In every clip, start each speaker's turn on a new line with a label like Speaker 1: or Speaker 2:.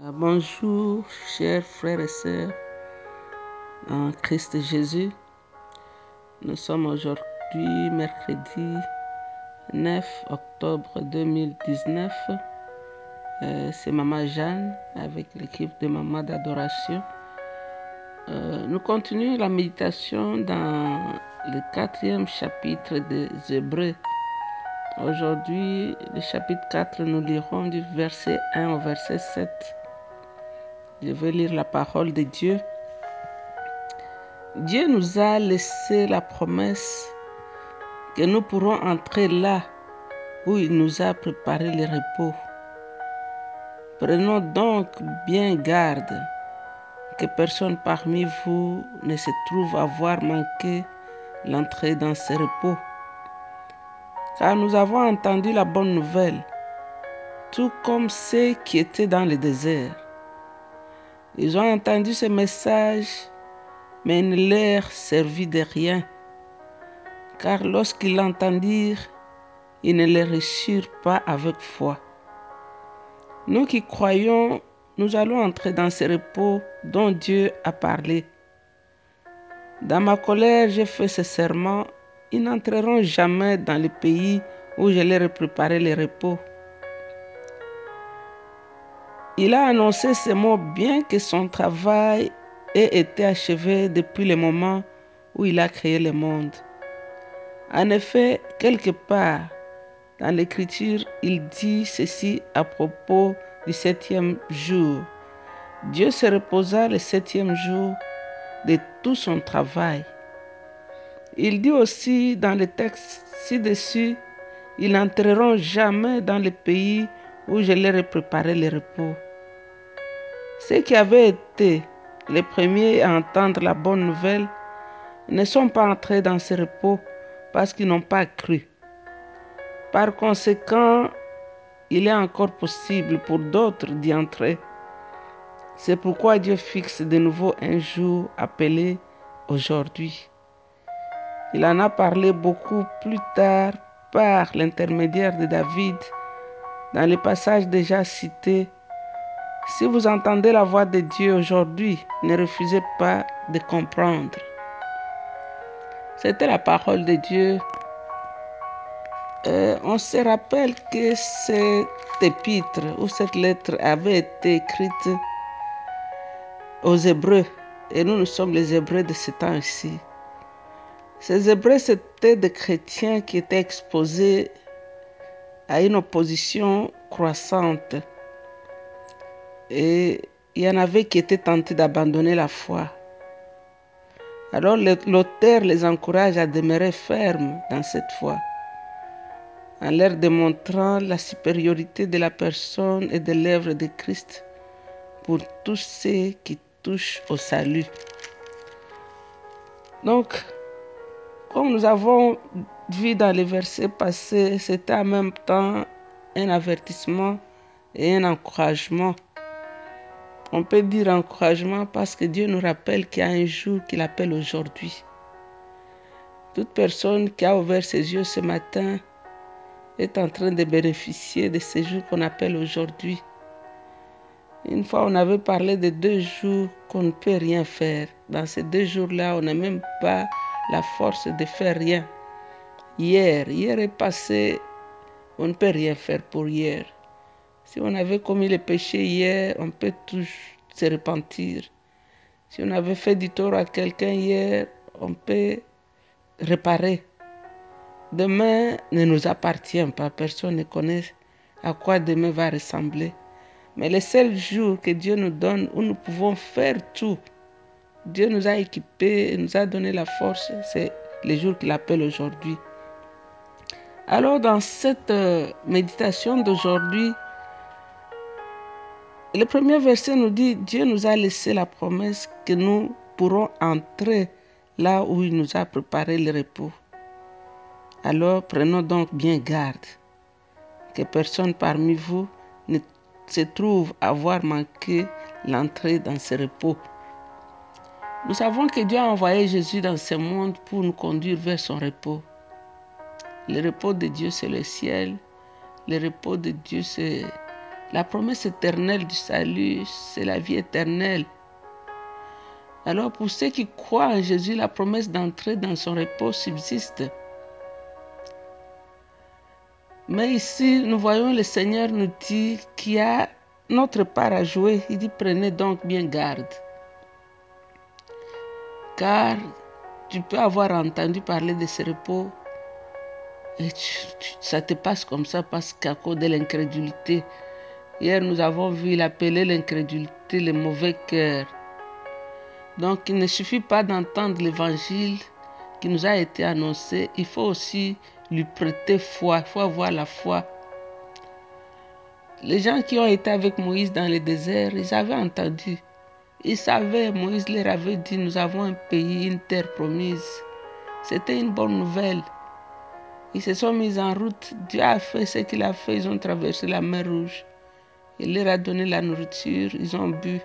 Speaker 1: Euh, Bonjour, chers frères et sœurs en Christ Jésus. Nous sommes aujourd'hui mercredi 9 octobre 2019. Euh, C'est Maman Jeanne avec l'équipe de Maman d'adoration. Euh, nous continuons la méditation dans le quatrième chapitre des Hébreux. Aujourd'hui, le chapitre 4, nous lirons du verset 1 au verset 7. Je vais lire la parole de Dieu. Dieu nous a laissé la promesse que nous pourrons entrer là où il nous a préparé le repos. Prenons donc bien garde que personne parmi vous ne se trouve avoir manqué l'entrée dans ce repos. Car nous avons entendu la bonne nouvelle, tout comme ceux qui étaient dans le désert. Ils ont entendu ce message, mais il ne leur servit de rien, car lorsqu'ils l'entendirent, ils ne le reçurent pas avec foi. Nous qui croyons, nous allons entrer dans ce repos dont Dieu a parlé. Dans ma colère, j'ai fait ce serment, ils n'entreront jamais dans le pays où je leur ai préparé le repos. Il a annoncé ces mots bien que son travail ait été achevé depuis le moment où il a créé le monde. En effet, quelque part dans l'Écriture, il dit ceci à propos du septième jour. Dieu se reposa le septième jour de tout son travail. Il dit aussi dans le texte ci-dessus, ils n'entreront jamais dans le pays où je leur ai préparé le repos. Ceux qui avaient été les premiers à entendre la bonne nouvelle ne sont pas entrés dans ce repos parce qu'ils n'ont pas cru. Par conséquent, il est encore possible pour d'autres d'y entrer. C'est pourquoi Dieu fixe de nouveau un jour appelé aujourd'hui. Il en a parlé beaucoup plus tard par l'intermédiaire de David dans les passages déjà cités si vous entendez la voix de Dieu aujourd'hui, ne refusez pas de comprendre. C'était la parole de Dieu. Euh, on se rappelle que cette épître ou cette lettre avait été écrite aux Hébreux. Et nous, nous sommes les Hébreux de ce temps-ci. Ces Hébreux, c'était des chrétiens qui étaient exposés à une opposition croissante et il y en avait qui étaient tentés d'abandonner la foi. Alors l'auteur les encourage à demeurer fermes dans cette foi, en leur démontrant la supériorité de la personne et de l'œuvre de Christ pour tous ceux qui touchent au salut. Donc, comme nous avons vu dans les versets passés, c'était en même temps un avertissement et un encouragement on peut dire encouragement parce que Dieu nous rappelle qu'il y a un jour qu'il appelle aujourd'hui. Toute personne qui a ouvert ses yeux ce matin est en train de bénéficier de ce jour qu'on appelle aujourd'hui. Une fois, on avait parlé de deux jours qu'on ne peut rien faire. Dans ces deux jours-là, on n'a même pas la force de faire rien. Hier, hier est passé, on ne peut rien faire pour hier. Si on avait commis le péché hier, on peut tous se repentir. Si on avait fait du tort à quelqu'un hier, on peut réparer. Demain ne nous appartient pas. Personne ne connaît à quoi demain va ressembler. Mais le seul jour que Dieu nous donne où nous pouvons faire tout, Dieu nous a équipés, nous a donné la force, c'est le jour qu'il appelle aujourd'hui. Alors dans cette euh, méditation d'aujourd'hui, le premier verset nous dit, Dieu nous a laissé la promesse que nous pourrons entrer là où il nous a préparé le repos. Alors prenons donc bien garde que personne parmi vous ne se trouve avoir manqué l'entrée dans ce repos. Nous savons que Dieu a envoyé Jésus dans ce monde pour nous conduire vers son repos. Le repos de Dieu, c'est le ciel. Le repos de Dieu, c'est La promesse éternelle du salut, c'est la vie éternelle. Alors pour ceux qui croient en Jésus, la promesse d'entrer dans son repos subsiste. Mais ici, nous voyons le Seigneur nous dit qu'il y a notre part à jouer. Il dit prenez donc bien garde. Car tu peux avoir entendu parler de ce repos et ça te passe comme ça parce qu'à cause de l'incrédulité. Hier, nous avons vu, il appelait l'incrédulité le mauvais cœur. Donc, il ne suffit pas d'entendre l'évangile qui nous a été annoncé, il faut aussi lui prêter foi, il faut avoir la foi. Les gens qui ont été avec Moïse dans le désert, ils avaient entendu. Ils savaient, Moïse leur avait dit, nous avons un pays, une terre promise. C'était une bonne nouvelle. Ils se sont mis en route. Dieu a fait ce qu'il a fait. Ils ont traversé la mer Rouge. Il leur a donné la nourriture. Ils ont bu.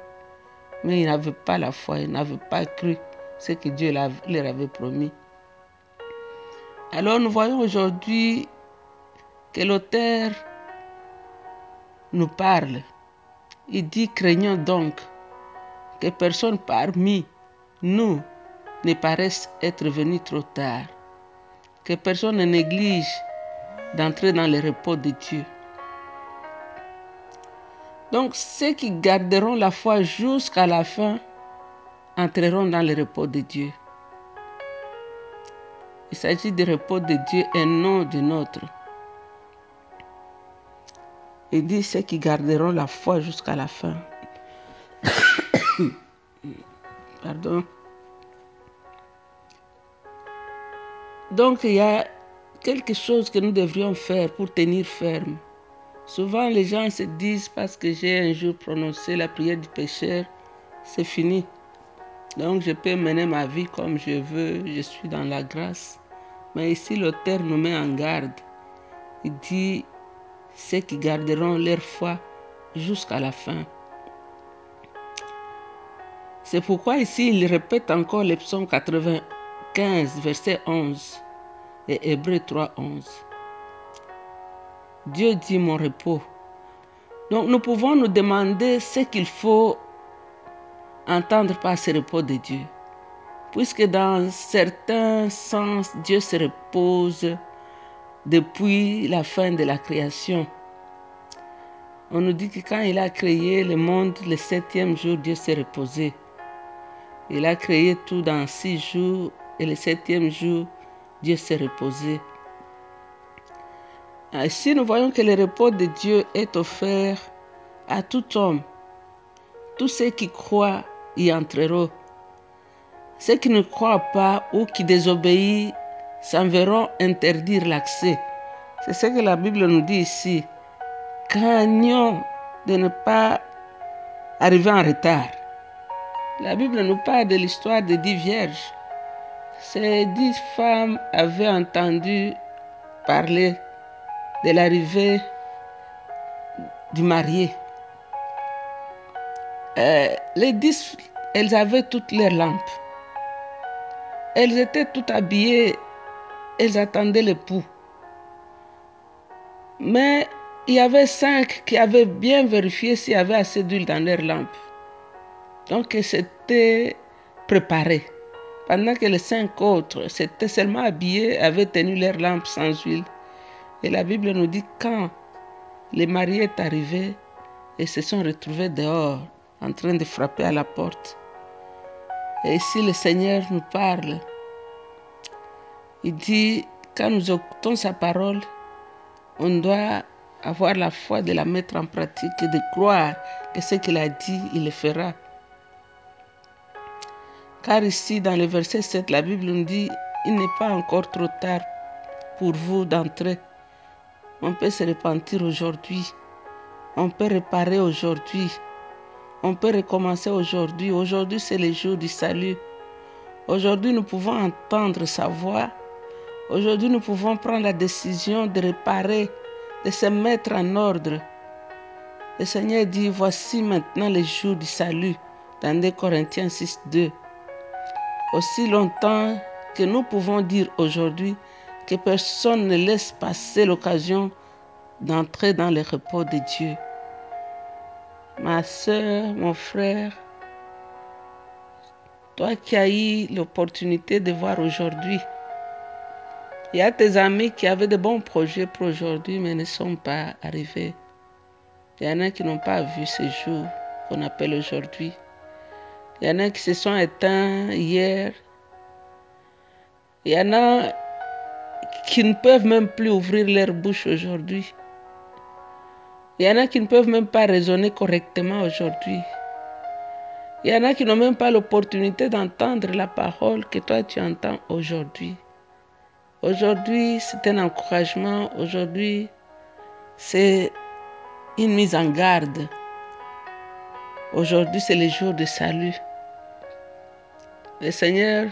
Speaker 1: Mais ils n'avaient pas la foi. Ils n'avaient pas cru ce que Dieu leur avait promis. Alors nous voyons aujourd'hui que l'auteur nous parle. Il dit, craignons donc que personne parmi nous ne paraisse être venu trop tard, que personne ne néglige d'entrer dans le repos de Dieu. Donc ceux qui garderont la foi jusqu'à la fin entreront dans le repos de Dieu. Il s'agit du repos de Dieu et non du nôtre. Il dit ceux qui garderont la foi jusqu'à la fin. Pardon. Donc il y a quelque chose que nous devrions faire pour tenir ferme. Souvent les gens se disent parce que j'ai un jour prononcé la prière du pécheur, c'est fini. Donc je peux mener ma vie comme je veux, je suis dans la grâce. Mais ici l'auteur nous met en garde. Il dit ceux qui garderont leur foi jusqu'à la fin. C'est pourquoi ici il répète encore le psaume 95, verset 11 et Hébreu 3, 11. Dieu dit mon repos. Donc nous pouvons nous demander ce qu'il faut entendre par ce repos de Dieu. Puisque dans certains sens, Dieu se repose depuis la fin de la création. On nous dit que quand il a créé le monde, le septième jour, Dieu s'est reposé. Il a créé tout dans six jours et le septième jour, Dieu s'est reposé. Ainsi, nous voyons que le repos de Dieu est offert à tout homme. Tous ceux qui croient y entreront. Ceux qui ne croient pas ou qui désobéissent s'en verront interdire l'accès. C'est ce que la Bible nous dit ici. Craignons de ne pas arriver en retard. La Bible nous parle de l'histoire des dix vierges. Ces dix femmes avaient entendu parler de l'arrivée du marié. Euh, les dix, elles avaient toutes leurs lampes. Elles étaient toutes habillées, elles attendaient l'époux. Mais il y avait cinq qui avaient bien vérifié s'il y avait assez d'huile dans leurs lampes. Donc elles s'étaient préparées. Pendant que les cinq autres s'étaient seulement habillés, avaient tenu leurs lampes sans huile. Et la Bible nous dit quand les mariés est arrivé et se sont retrouvés dehors en train de frapper à la porte. Et ici le Seigneur nous parle. Il dit, quand nous écoutons sa parole, on doit avoir la foi de la mettre en pratique et de croire que ce qu'il a dit, il le fera. Car ici, dans le verset 7, la Bible nous dit, il n'est pas encore trop tard pour vous d'entrer. On peut se repentir aujourd'hui. On peut réparer aujourd'hui. On peut recommencer aujourd'hui. Aujourd'hui, c'est le jour du salut. Aujourd'hui, nous pouvons entendre sa voix. Aujourd'hui, nous pouvons prendre la décision de réparer, de se mettre en ordre. Le Seigneur dit, voici maintenant le jour du salut, dans 2 Corinthiens 6, 2 aussi longtemps que nous pouvons dire aujourd'hui que personne ne laisse passer l'occasion d'entrer dans le repos de Dieu. ma soeur, mon frère, toi qui as eu l'opportunité de voir aujourd'hui. Il y a tes amis qui avaient de bons projets pour aujourd'hui, mais ne sont pas arrivés. Il y en a qui n'ont pas vu ce jour qu'on appelle aujourd'hui. Il y en a qui se sont éteints hier. Il y en a qui ne peuvent même plus ouvrir leur bouche aujourd'hui. Il y en a qui ne peuvent même pas raisonner correctement aujourd'hui. Il y en a qui n'ont même pas l'opportunité d'entendre la parole que toi tu entends aujourd'hui. Aujourd'hui, c'est un encouragement. Aujourd'hui, c'est une mise en garde. Aujourd'hui, c'est le jour de salut. Le Seigneur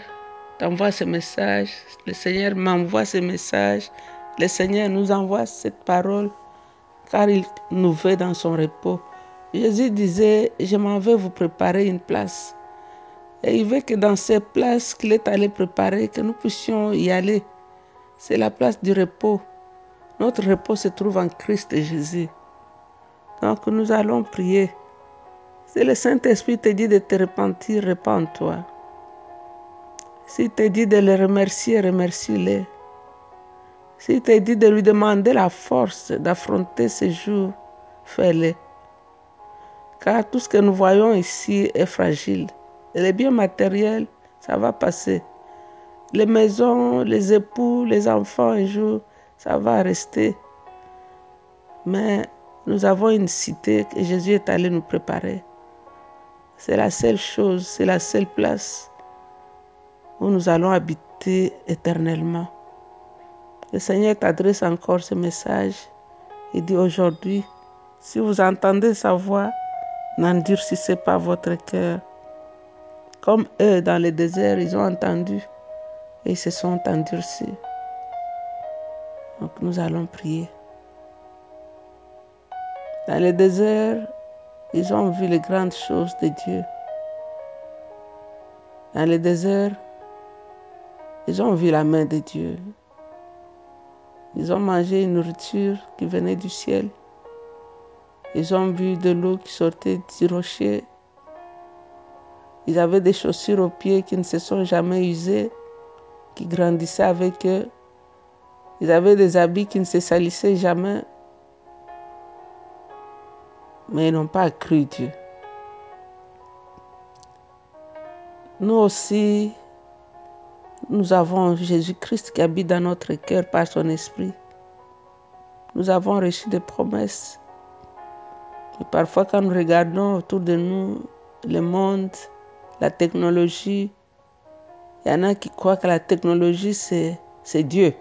Speaker 1: t'envoie ce message. Le Seigneur m'envoie ce message. Le Seigneur nous envoie cette parole car il nous veut dans son repos. Jésus disait, je m'en vais vous préparer une place. Et il veut que dans cette place qu'il est allé préparer, que nous puissions y aller. C'est la place du repos. Notre repos se trouve en Christ Jésus. Donc nous allons prier. Si le Saint-Esprit te dit de te repentir, repens-toi. S'il te dit de le remercier, remercie-le. S'il te dit de lui demander la force d'affronter ces jours, fais-le. Car tout ce que nous voyons ici est fragile. Et les biens matériels, ça va passer. Les maisons, les époux, les enfants, un jour, ça va rester. Mais nous avons une cité que Jésus est allé nous préparer. C'est la seule chose, c'est la seule place où nous allons habiter éternellement. Le Seigneur t'adresse encore ce message. Il dit aujourd'hui, si vous entendez sa voix, n'endurcissez pas votre cœur. Comme eux dans le désert, ils ont entendu et ils se sont endurcis. Donc nous allons prier. Dans le désert, ils ont vu les grandes choses de Dieu. Dans le désert, ils ont vu la main de Dieu. Ils ont mangé une nourriture qui venait du ciel. Ils ont bu de l'eau qui sortait du rocher. Ils avaient des chaussures aux pieds qui ne se sont jamais usées, qui grandissaient avec eux. Ils avaient des habits qui ne se salissaient jamais. Mais ils n'ont pas cru Dieu. Nous aussi, nous avons Jésus-Christ qui habite dans notre cœur par son esprit. Nous avons reçu des promesses. Et parfois, quand nous regardons autour de nous le monde, la technologie, il y en a qui croient que la technologie, c'est Dieu.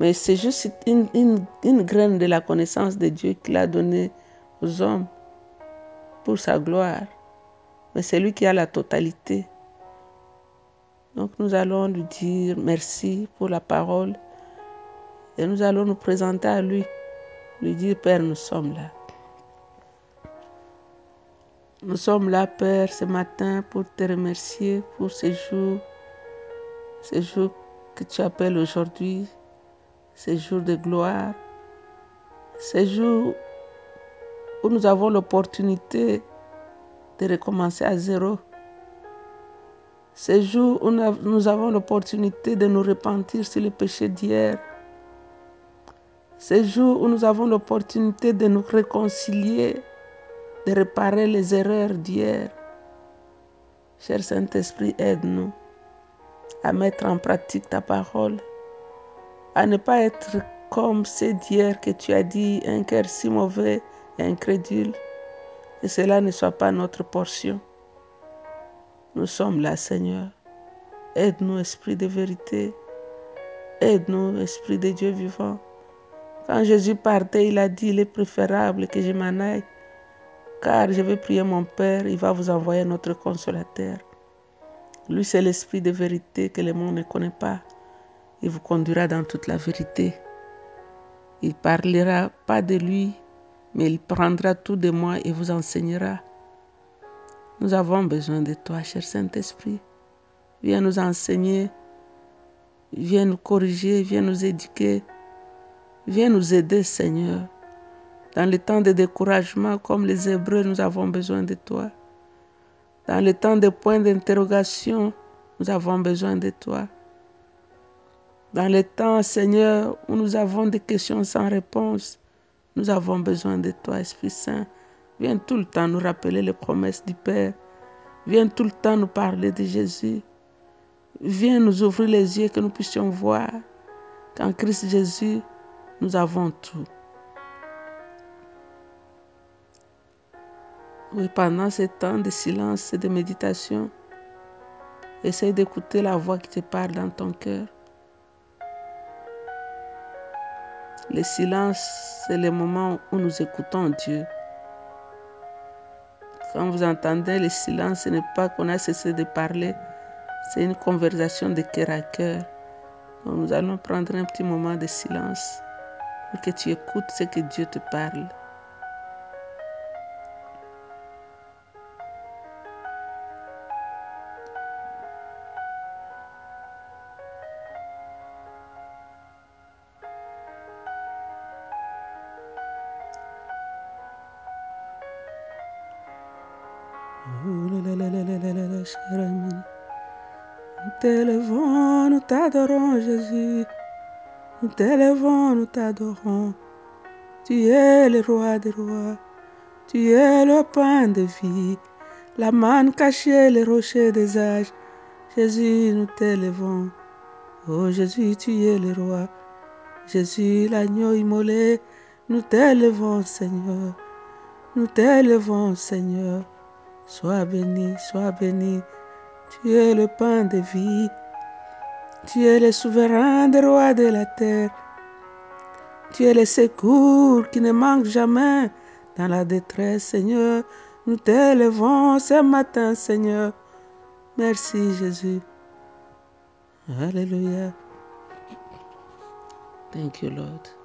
Speaker 1: Mais c'est juste une, graine de la connaissance de Dieu qu'il a donnée aux hommes pour sa gloire. Mais c'est lui qui a la totalité. Donc nous allons lui dire merci pour la parole et nous allons nous présenter à lui, lui dire Père, nous sommes là. Nous sommes là, Père, ce matin pour te remercier pour ce jour, ce jour que tu appelles aujourd'hui, ce jour de gloire, ce jour où nous avons l'opportunité de recommencer à zéro. Ce jour où nous avons l'opportunité de nous repentir sur le péché d'hier. Ce jour où nous avons l'opportunité de nous réconcilier, de réparer les erreurs d'hier. Cher Saint-Esprit, aide-nous à mettre en pratique ta parole, à ne pas être comme c'est d'hier que tu as dit, un cœur si mauvais et incrédule, que cela ne soit pas notre portion. Nous sommes là, Seigneur. Aide-nous, Esprit de vérité. Aide-nous, Esprit de Dieu vivant. Quand Jésus partait, il a dit, il est préférable que je m'en aille, car je vais prier mon Père, il va vous envoyer notre consolateur. Lui, c'est l'Esprit de vérité que le monde ne connaît pas. Il vous conduira dans toute la vérité. Il parlera pas de lui, mais il prendra tout de moi et vous enseignera. Nous avons besoin de toi, cher Saint-Esprit. Viens nous enseigner, viens nous corriger, viens nous éduquer, viens nous aider, Seigneur, Dans les temps de découragement, comme les Hébreux, nous avons besoin de toi. Dans les temps de points d'interrogation, nous avons besoin de toi. Dans les temps, Seigneur, où nous avons des questions sans réponse, nous avons besoin de toi, Esprit Saint. Viens tout le temps nous rappeler les promesses du Père. Viens tout le temps nous parler de Jésus. Viens nous ouvrir les yeux que nous puissions voir qu'en Christ Jésus, nous avons tout. Oui, pendant ces temps de silence et de méditation, essaye d'écouter la voix qui te parle dans ton cœur. Le silence, c'est le moment où nous écoutons Dieu. Quand vous entendez le silence, ce n'est pas qu'on a cessé de parler, c'est une conversation de cœur à cœur. Nous allons prendre un petit moment de silence pour que tu écoutes ce que Dieu te parle. Nous t'élevons, nous t'adorons, Jésus. Nous t'élevons, nous t'adorons. Tu es le roi des rois. Tu es le pain de vie. La manne cachée, les rochers des âges. Jésus, nous t'élevons. Oh Jésus, tu es le roi. Jésus, l'agneau immolé. Nous t'élevons, Seigneur. Nous t'élevons, Seigneur. Sois béni, sois béni. Tu es le pain de vie. Tu es le souverain des rois de la terre. Tu es le secours qui ne manque jamais dans la détresse, Seigneur. Nous t'élevons ce matin, Seigneur. Merci, Jésus. Alléluia. Thank you, Lord.